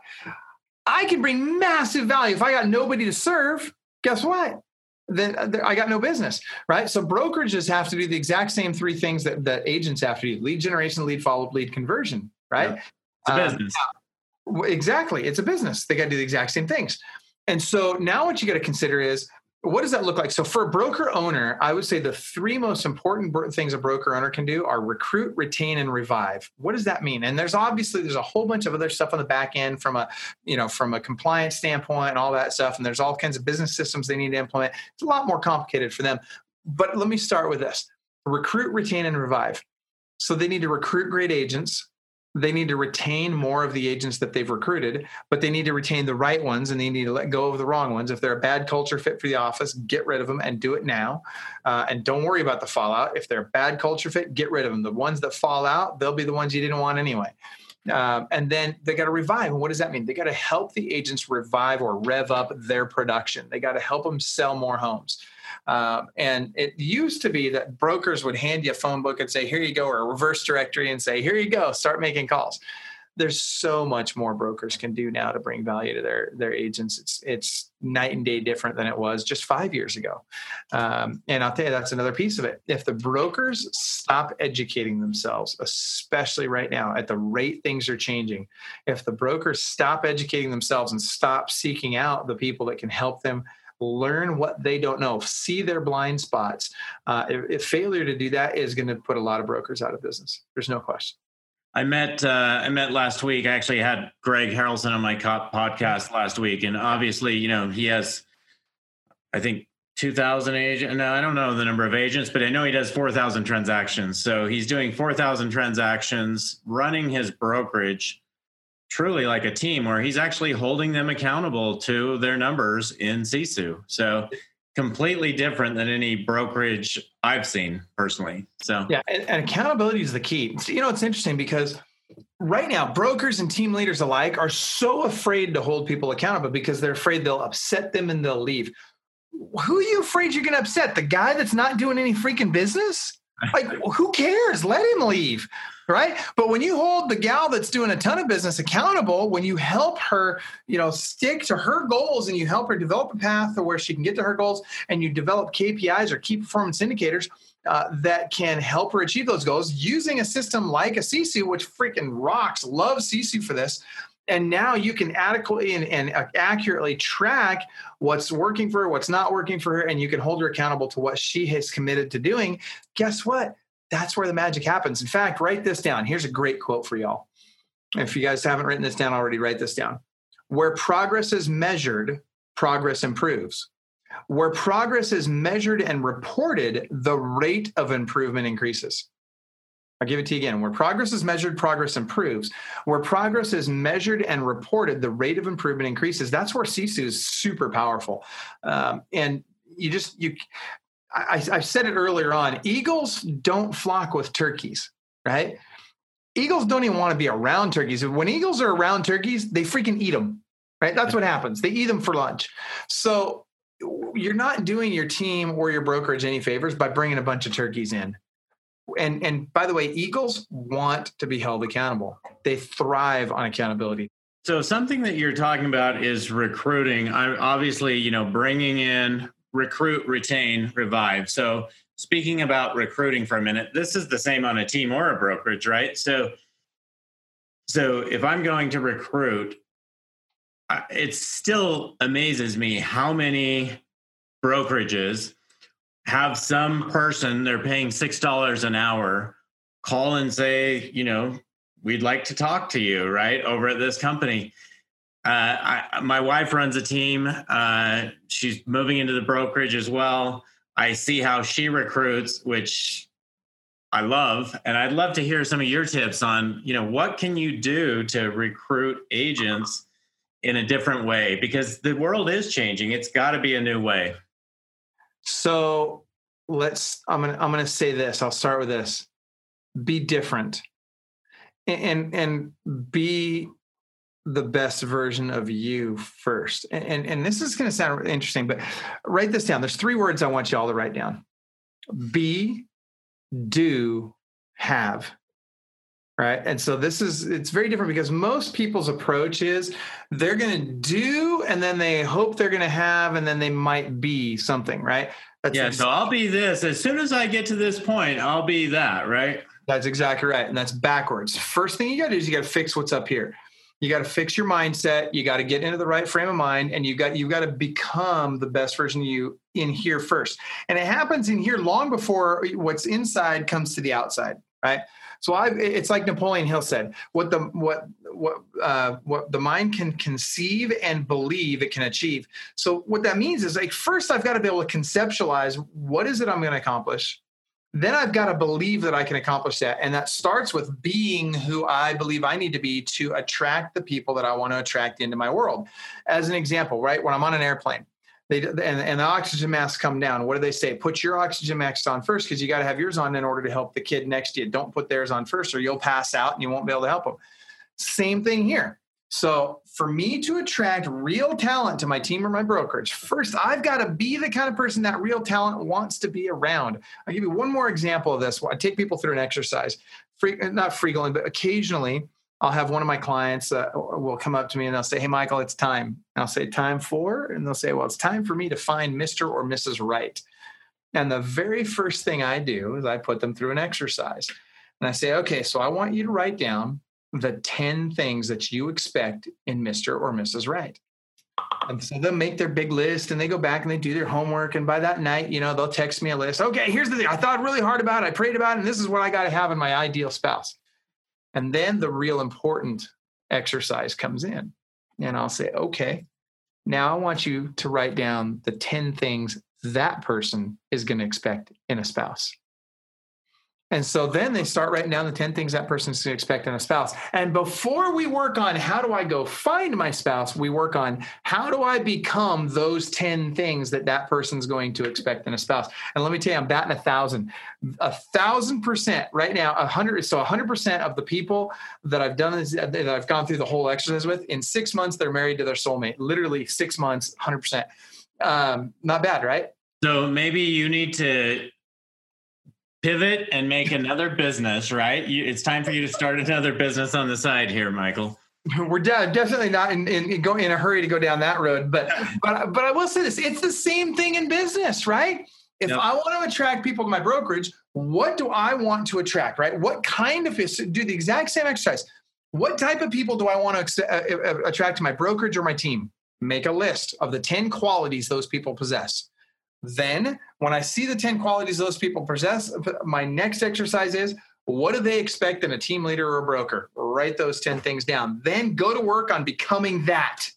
I can bring massive value. If I got nobody to serve, guess what? Then uh, I got no business, right? So brokerages have to do the exact same three things that, that agents have to do: lead generation, lead follow, up, lead conversion, right? Yeah. It's a um, business. Um, exactly, it's a business. They got to do the exact same things. And so now what you got to consider is what does that look like? So for a broker owner, I would say the three most important things a broker owner can do are recruit, retain, and revive. What does that mean? And there's obviously there's a whole bunch of other stuff on the back end from a you know from a compliance standpoint and all that stuff. And there's all kinds of business systems they need to implement. It's a lot more complicated for them. But let me start with this: recruit, retain, and revive. So they need to recruit great agents they need to retain more of the agents that they've recruited, but they need to retain the right ones and they need to let go of the wrong ones. If they're a bad culture fit for the office, get rid of them and do it now. Uh, and don't worry about the fallout. If they're a bad culture fit, get rid of them. The ones that fall out, they'll be the ones you didn't want anyway. Um, and then they got to revive. And what does that mean? They got to help the agents revive or rev up their production. They got to help them sell more homes. Um, and it used to be that brokers would hand you a phone book and say, here you go, or a reverse directory and say, here you go, start making calls. there's so much more brokers can do now to bring value to their their agents. It's it's night and day different than it was just five years ago. Um, and I'll tell you that's another piece of it. If the brokers stop educating themselves, especially right now at the rate things are changing, if the brokers stop educating themselves and stop seeking out the people that can help them learn what they don't know, see their blind spots. Uh, if, if, failure to do that is going to put a lot of brokers out of business. There's no question. I met uh, I met last week. I actually had Greg Harrelson on my podcast last week, and obviously, you know, he has, I think, two thousand agents. No, I don't know the number of agents, but I know he does four thousand transactions. So he's doing four thousand transactions, running his brokerage truly like a team where he's actually holding them accountable to their numbers in Sisu. So completely different than any brokerage I've seen personally. So yeah, and, and accountability is the key. So, You know, it's interesting because right now brokers and team leaders alike are so afraid to hold people accountable because they're afraid they'll upset them and they'll leave. Who are you afraid you're going to upset? The guy that's not doing any freaking business? Like, who cares? Let him leave right but when you hold the gal that's doing a ton of business accountable when you help her you know stick to her goals and you help her develop a path to where she can get to her goals and you develop kpis or key performance indicators uh, that can help her achieve those goals using a system like a Sisu, which freaking rocks. Love Sisu for this. And now you can adequately and, and accurately track what's working for her, what's not working for her, and you can hold her accountable to what she has committed to doing. Guess what? That's where the magic happens. In fact, write this down. Here's a great quote for y'all. If you guys haven't written this down already, write this down. Where progress is measured, progress improves. Where progress is measured and reported, the rate of improvement increases. I'll give it to you again. Where progress is measured, progress improves. Where progress is measured and reported, the rate of improvement increases. That's where Sisu is super powerful. Um, and you just you I, I said it earlier on eagles don't flock with turkeys, right? Eagles don't even want to be around turkeys. When eagles are around turkeys, they freaking eat them, right? That's what happens. They eat them for lunch. So you're not doing your team or your brokerage any favors by bringing a bunch of turkeys in. And and by the way, eagles want to be held accountable. They thrive on accountability. So something that you're talking about is recruiting. I obviously, you know, bringing in recruit, retain, revive. So speaking about recruiting for a minute, this is the same on a team or a brokerage, right? So so if I'm going to recruit, it still amazes me how many brokerages have some person they're paying six dollars an hour call and say, you know, we'd like to talk to you, right, over at this company. Uh, I, my wife runs a team. Uh, she's moving into the brokerage as well. I see how she recruits, which I love, and I'd love to hear some of your tips on, you know, what can you do to recruit agents in a different way because the world is changing. It's got to be a new way. So let's. I'm gonna. I'm gonna say this. I'll start with this. Be different, and and, and be the best version of you first. And, and, and this is going to sound interesting, but write this down. There's three words I want you all to write down be, do, have. Right. And so this is, it's very different because most people's approach is they're going to do and then they hope they're going to have and then they might be something. Right. That's yeah. so I'll be this. As soon as I get to this point, I'll be that. Right. That's exactly right. And that's backwards. First thing you got to do is you got to fix what's up here you got to fix your mindset you got to get into the right frame of mind and you got you got to become the best version of you in here first. And it happens in here long before what's inside comes to the outside right? So i it's like napoleon hill said what the what what uh, what the mind can conceive and believe it can achieve. So what that means is like first i've got to be able to conceptualize what is it i'm going to accomplish then I've got to believe that I can accomplish that. And that starts with being who I believe I need to be to attract the people that I want to attract into my world. As an example, right? When I'm on an airplane, they and, and the oxygen masks come down. What do they say? Put your oxygen mask on first because you got to have yours on in order to help the kid next to you. Don't put theirs on first or you'll pass out and you won't be able to help them. Same thing here. So, for me to attract real talent to my team or my brokerage, first I've got to be the kind of person that real talent wants to be around. I'll give you one more example of this. I take people through an exercise, not frequently, but occasionally. I'll have one of my clients uh, will come up to me and they'll say, "Hey, Michael, it's time." And I'll say, "Time for?" And they'll say, "Well, it's time for me to find Mr. or Mrs. Right." And the very first thing I do is I put them through an exercise, and I say, "Okay, so I want you to write down the ten things that you expect in Mr. or Mrs. Right." And so they'll make their big list and they go back and they do their homework. And by that night, you know, they'll text me a list. Okay, here's the thing. I thought really hard about it. I prayed about it. And this is what I got to have in my ideal spouse. And then the real important exercise comes in. And I'll say, okay, now I want you to write down the 10 things that person is going to expect in a spouse. And so then they start writing down the 10 things that person's going to expect in a spouse. And before we work on how do I go find my spouse, we work on how do I become those 10 things that that person's going to expect in a spouse. And let me tell you, I'm batting a thousand, a thousand percent right now, a hundred. So a hundred percent of the people that I've done this, that I've gone through the whole exercise with in six months, they're married to their soulmate, literally six months, 100%. Um, not bad, right? So maybe you need to pivot and make another business, right? You, it's time for you to start another business on the side here, Michael. We're de- definitely not in, in, in, go, in a hurry to go down that road, but but but I will say this: it's the same thing in business, right? If yep. I want to attract people to my brokerage, what do I want to attract? Right? What kind of do the exact same exercise? What type of people do I want to uh, uh, attract to my brokerage or my team? Make a list of the ten qualities those people possess. Then, when I see the 10 qualities those people possess, my next exercise is what do they expect in a team leader or a broker? Write those 10 things down. Then go to work on becoming that.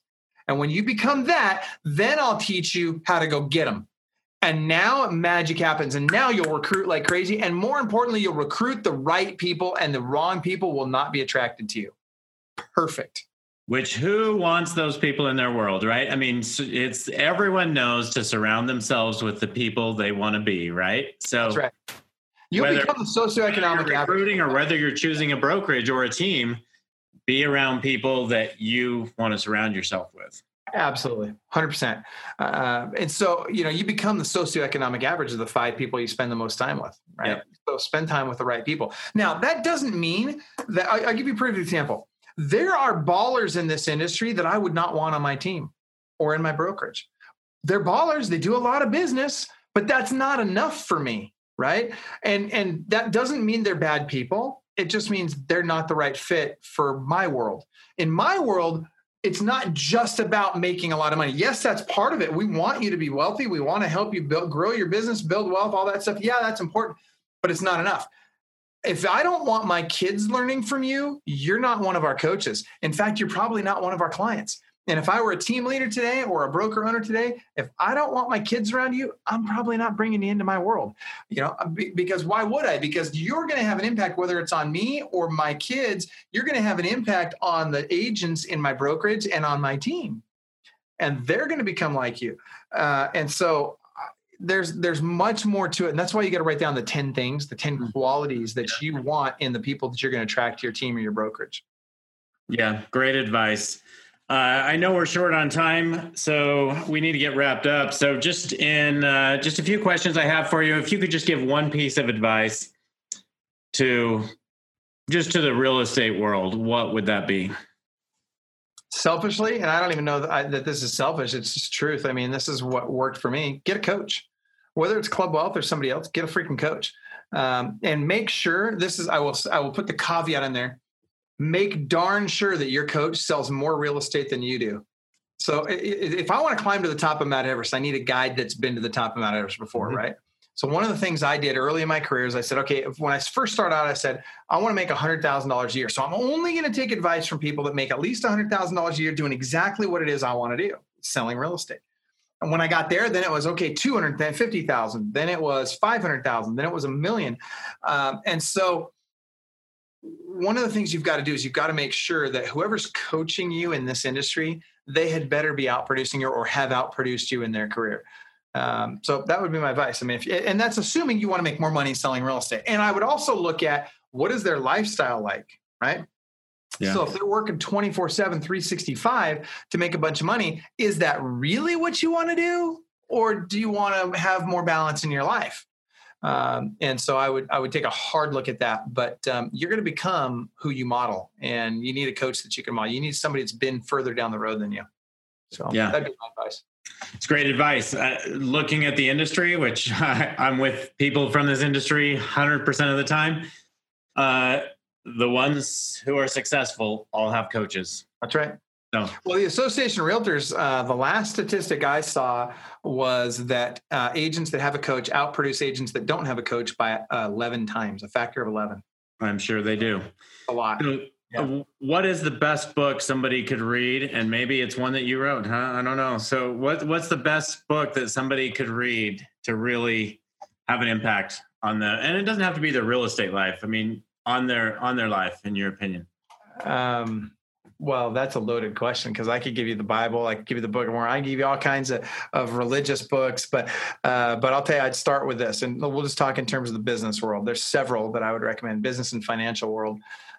And when you become that, then I'll teach you how to go get them. And now magic happens. And now you'll recruit like crazy. And more importantly, you'll recruit the right people, and the wrong people will not be attracted to you. Perfect. Which who wants those people in their world, right? I mean, it's everyone knows to surround themselves with the people they want to be, right? So That's right. You become a socioeconomic recruiting, or whether you're choosing a brokerage or a team, be around people that you want to surround yourself with. Absolutely, hundred uh, percent. And so, you know, you become the socioeconomic average of the five people you spend the most time with, right? Yep. So, spend time with the right people. Now, that doesn't mean that I, will give you a perfect example. There are ballers in this industry that I would not want on my team or in my brokerage. They're ballers, they do a lot of business, but that's not enough for me, right? And and that doesn't mean they're bad people. It just means they're not the right fit for my world. In my world, it's not just about making a lot of money. Yes, that's part of it. We want you to be wealthy. We want to help you build, grow your business, build wealth, all that stuff. Yeah, that's important, but it's not enough if I don't want my kids learning from you, you're not one of our coaches. In fact, you're probably not one of our clients. And if I were a team leader today or a broker owner today, if I don't want my kids around you, I'm probably not bringing you into my world. You know, because why would I? Because you're going to have an impact, whether it's on me or my kids, you're going to have an impact on the agents in my brokerage and on my team. And they're going to become like you. Uh, and so there's there's much more to it and that's why you got to write down the 10 things the 10 mm-hmm. qualities that you want in the people that you're going to attract to your team or your brokerage. Yeah great advice. Uh, i know we're short on time so we need to get wrapped up. So just in uh, just a few questions i have for you if you could just give one piece of advice to just to the real estate world what would that be? Selfishly and i don't even know that, I, that, this is selfish it's just truth. I mean this is what worked for me. Get a coach whether it's Club Wealth or somebody else, get a freaking coach. Um, and make sure this is I will I will put the caveat in there. Make darn sure that your coach sells more real estate than you do. So if I want to climb to the top of Mount Everest, I need a guide that's been to the top of Mount Everest before, mm-hmm. right? So one of the things I did early in my career is I said, okay, when I first started out, I said, I want to make $100,000 a year. So I'm only going to take advice from people that make at least $100,000 a year doing exactly what it is I want to do, selling real estate. And when I got there, then it was okay, 250,000. Then it was 500,000. Then it was a million. Um, and so one of the things you've got to do is you've got to make sure that whoever's coaching you in this industry, they had better be outproducing you or have outproduced you in their career. Um, so that would be my advice. I mean, if, and that's assuming you want to make more money selling real estate. And I would also look at what is their lifestyle like, right? Yeah. So if they're working 24 7, 365 to make a bunch of money, is that really what you want to do? Or do you want to have more balance in your life? Um, and so I would I would take a hard look at that. But um, you're going to become who you model, and you need a coach that you can model. You need somebody that's been further down the road than you. So yeah, that'd be my advice. It's great advice. Uh, looking at the industry, which I, am with people from this industry 100% of the time, uh, the ones who are successful all have coaches. That's right. No. Well, the Association of Realtors, uh, the last statistic I saw was that uh, agents that have a coach outproduce agents that don't have a coach by uh, 11 times, a factor of 11. I'm sure they do. A lot. So, yeah. Uh, what is the best book somebody could read? And maybe it's one that you wrote, huh? I don't know. So, what what's the best book that somebody could read to really have an impact on the? And it doesn't have to be their real estate life. I mean, on their on their life, in your opinion. Um, well, that's a loaded question because I could give you the Bible, I could give you the Book of Mormon, I give you all kinds of, of religious books, but uh, but I'll tell you, I'd start with this, and we'll just talk in terms of the business world. There's several that I would recommend, business and financial world.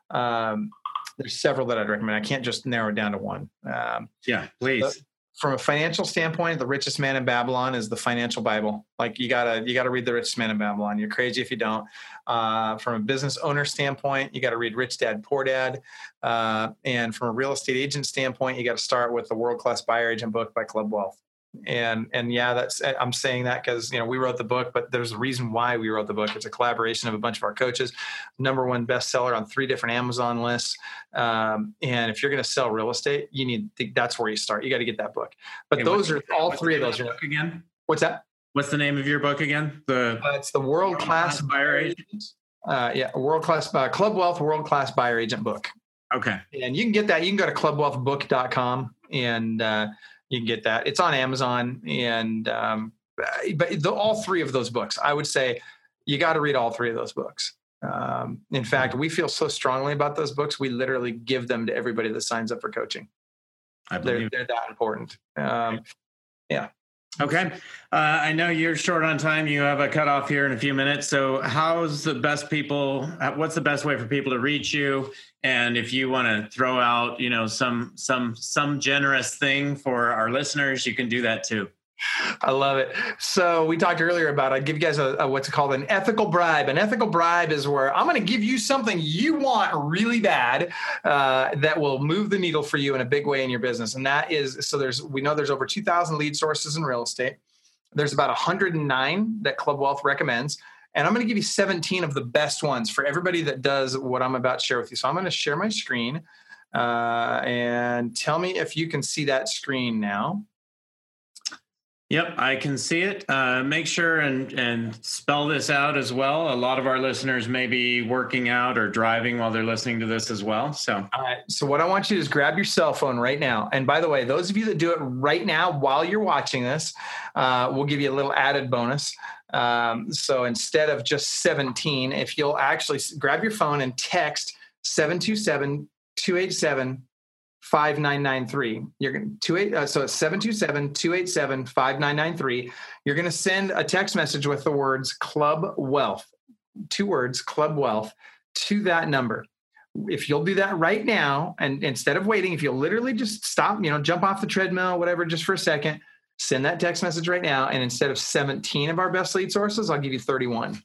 Um, there's several that I'd recommend. I can't just narrow it down to one. Um, yeah, please from a financial standpoint, the richest man in Babylon is the financial Bible. Like you gotta you gotta read the richest man in Babylon. You're crazy if you don't. Uh, from a business owner standpoint, you got to read Rich Dad Poor Dad. Uh, and from a real estate agent standpoint, you got to start with the World Class Buyer Agent book by Club Wealth and and yeah that's i'm saying that because you know we wrote the book but there's a reason why we wrote the book. It's a collaboration of a bunch of our coaches. Number one bestseller on three different amazon lists. Um, and if you're going to sell real estate you need to, that's where you start. You got to get that book. But hey, those are all three of those book again? What's that? What's the name of your book again? The uh, it's the world class buyer agent? Uh, yeah world class uh, club wealth world class buyer agent book. Okay. And you can get that. You can go to clubwealthbook.com and uh, you can get that. It's on Amazon, and um, but the, all three of those books, I would say, you got to read all three of those books. Um, in fact, we feel so strongly about those books, we literally give them to everybody that signs up for coaching. I believe they're, they're that important. Um, yeah. Okay. Uh, I know you're short on time. You have a cutoff here in a few minutes. So, how's the best people? What's the best way for people to reach you? And if you want to throw out, you know, some some some generous thing for our listeners, you can do that too. I love it. So we talked earlier about I'd give you guys a, a, what's called an ethical bribe. An ethical bribe is where I'm going to give you something you want really bad uh, that will move the needle for you in a big way in your business. And that is so there's we know there's over 2,000 lead sources in real estate. There's about 109 that Club Wealth recommends. And I'm going to give you 17 of the best ones for everybody that does what I'm about to share with you. So I'm going to share my screen uh, and tell me if you can see that screen now. Yep, I can see it. Uh, make sure and and spell this out as well. A lot of our listeners may be working out or driving while they're listening to this as well. So, right. So, what I want you to do is grab your cell phone right now. And by the way, those of you that do it right now while you're watching this, uh, we'll give you a little added bonus. Um, so, instead of just 17, if you'll actually grab your phone and text 727 287 5993. You're going to eight, uh, so it's 727-287-5993. You're going to send a text message with the words club wealth, two words, club wealth to that number. If you'll do that right now, and instead of waiting, if you'll literally just stop, you know, jump off the treadmill, whatever, just for a second, send that text message right now. And instead of 17 of our best lead sources, I'll give you 31.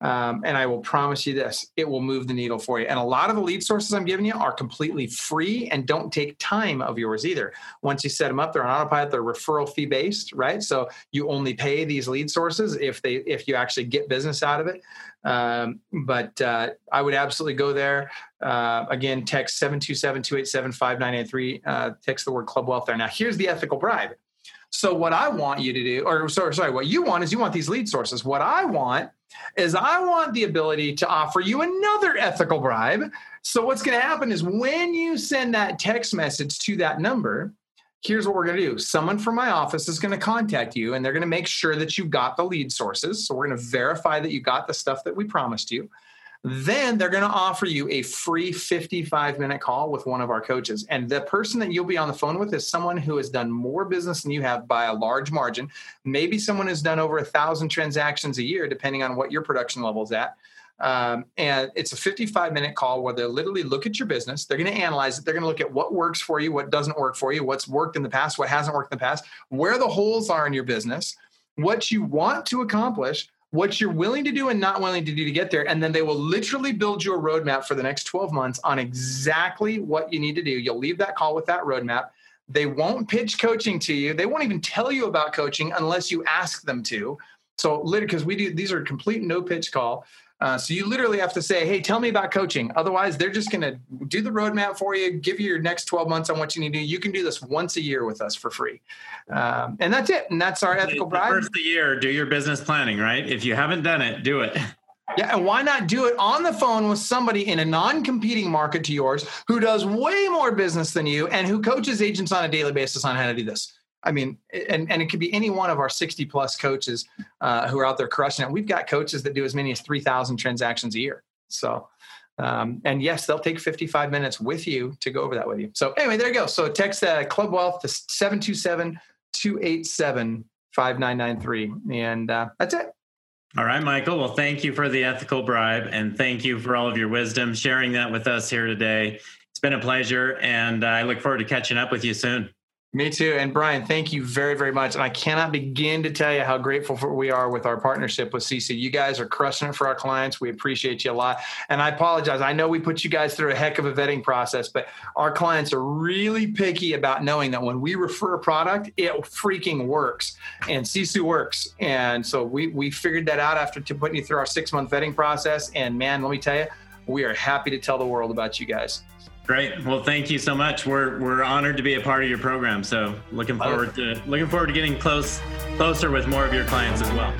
Um, and I will promise you this, it will move the needle for you. And a lot of the lead sources I'm giving you are completely free and don't take time of yours either. Once you set them up, they're on autopilot, they're referral fee based, right? So you only pay these lead sources if they if you actually get business out of it. Um, but uh, I would absolutely go there. Uh, again, text 727-287-5983, uh, text the word club wealth there. Now here's the ethical bribe. So what I want you to do, or sorry, sorry, what you want is you want these lead sources. What I want is I want the ability to offer you another ethical bribe. So what's going to happen is when you send that text message to that number, here's what we're going to do. Someone from my office is going to contact you and they're going to make sure that you got the lead sources. So we're going to verify that you got the stuff that we promised you. Then they're going to offer you a free 55 minute call with one of our coaches. And the person that you'll be on the phone with is someone who has done more business than you have by a large margin. Maybe someone has done over a thousand transactions a year, depending on what your production level is at. Um, and it's a 55 minute call where they'll literally look at your business. They're going to analyze it. They're going to look at what works for you, what doesn't work for you, what's worked in the past, what hasn't worked in the past, where the holes are in your business, what you want to accomplish, what you're willing to do and not willing to do to get there. And then they will literally build you a roadmap for the next 12 months on exactly what you need to do. You'll leave that call with that roadmap. They won't pitch coaching to you. They won't even tell you about coaching unless you ask them to. So, literally, because we do these are complete no pitch call. Uh, so you literally have to say, "Hey, tell me about coaching." Otherwise, they're just going to do the roadmap for you, give you your next 12 months on what you need to do. You can do this once a year with us for free, um, and that's it. And that's our ethical bribe. First of the year, do your business planning. Right? If you haven't done it, do it. Yeah, and why not do it on the phone with somebody in a non-competing market to yours who does way more business than you and who coaches agents on a daily basis on how to do this? I mean, and, and it could be any one of our 60 plus coaches uh, who are out there crushing it. We've got coaches that do as many as 3,000 transactions a year. So, um, and yes, they'll take 55 minutes with you to go over that with you. So, anyway, there you go. So, text uh, Club Wealth to 727 287 5993. And uh, that's it. All right, Michael. Well, thank you for the ethical bribe and thank you for all of your wisdom, sharing that with us here today. It's been a pleasure, and I look forward to catching up with you soon. Me too. And Brian, thank you very, very much. And I cannot begin to tell you how grateful for we are with our partnership with Sisu. You guys are crushing it for our clients. We appreciate you a lot. And I apologize. I know we put you guys through a heck of a vetting process, but our clients are really picky about knowing that when we refer a product, it freaking works. And Sisu works. And so we we figured that out after putting you through our six month vetting process. And man, let me tell you, we are happy to tell the world about you guys. Great. Well, thank you so much. We're we're honored to be a part of your program. So looking forward to looking forward to getting close closer with more of your clients as well.